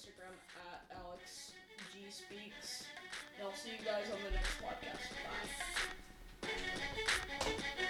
Instagram at Alex G Speaks. And I'll see you guys on the next podcast. Bye.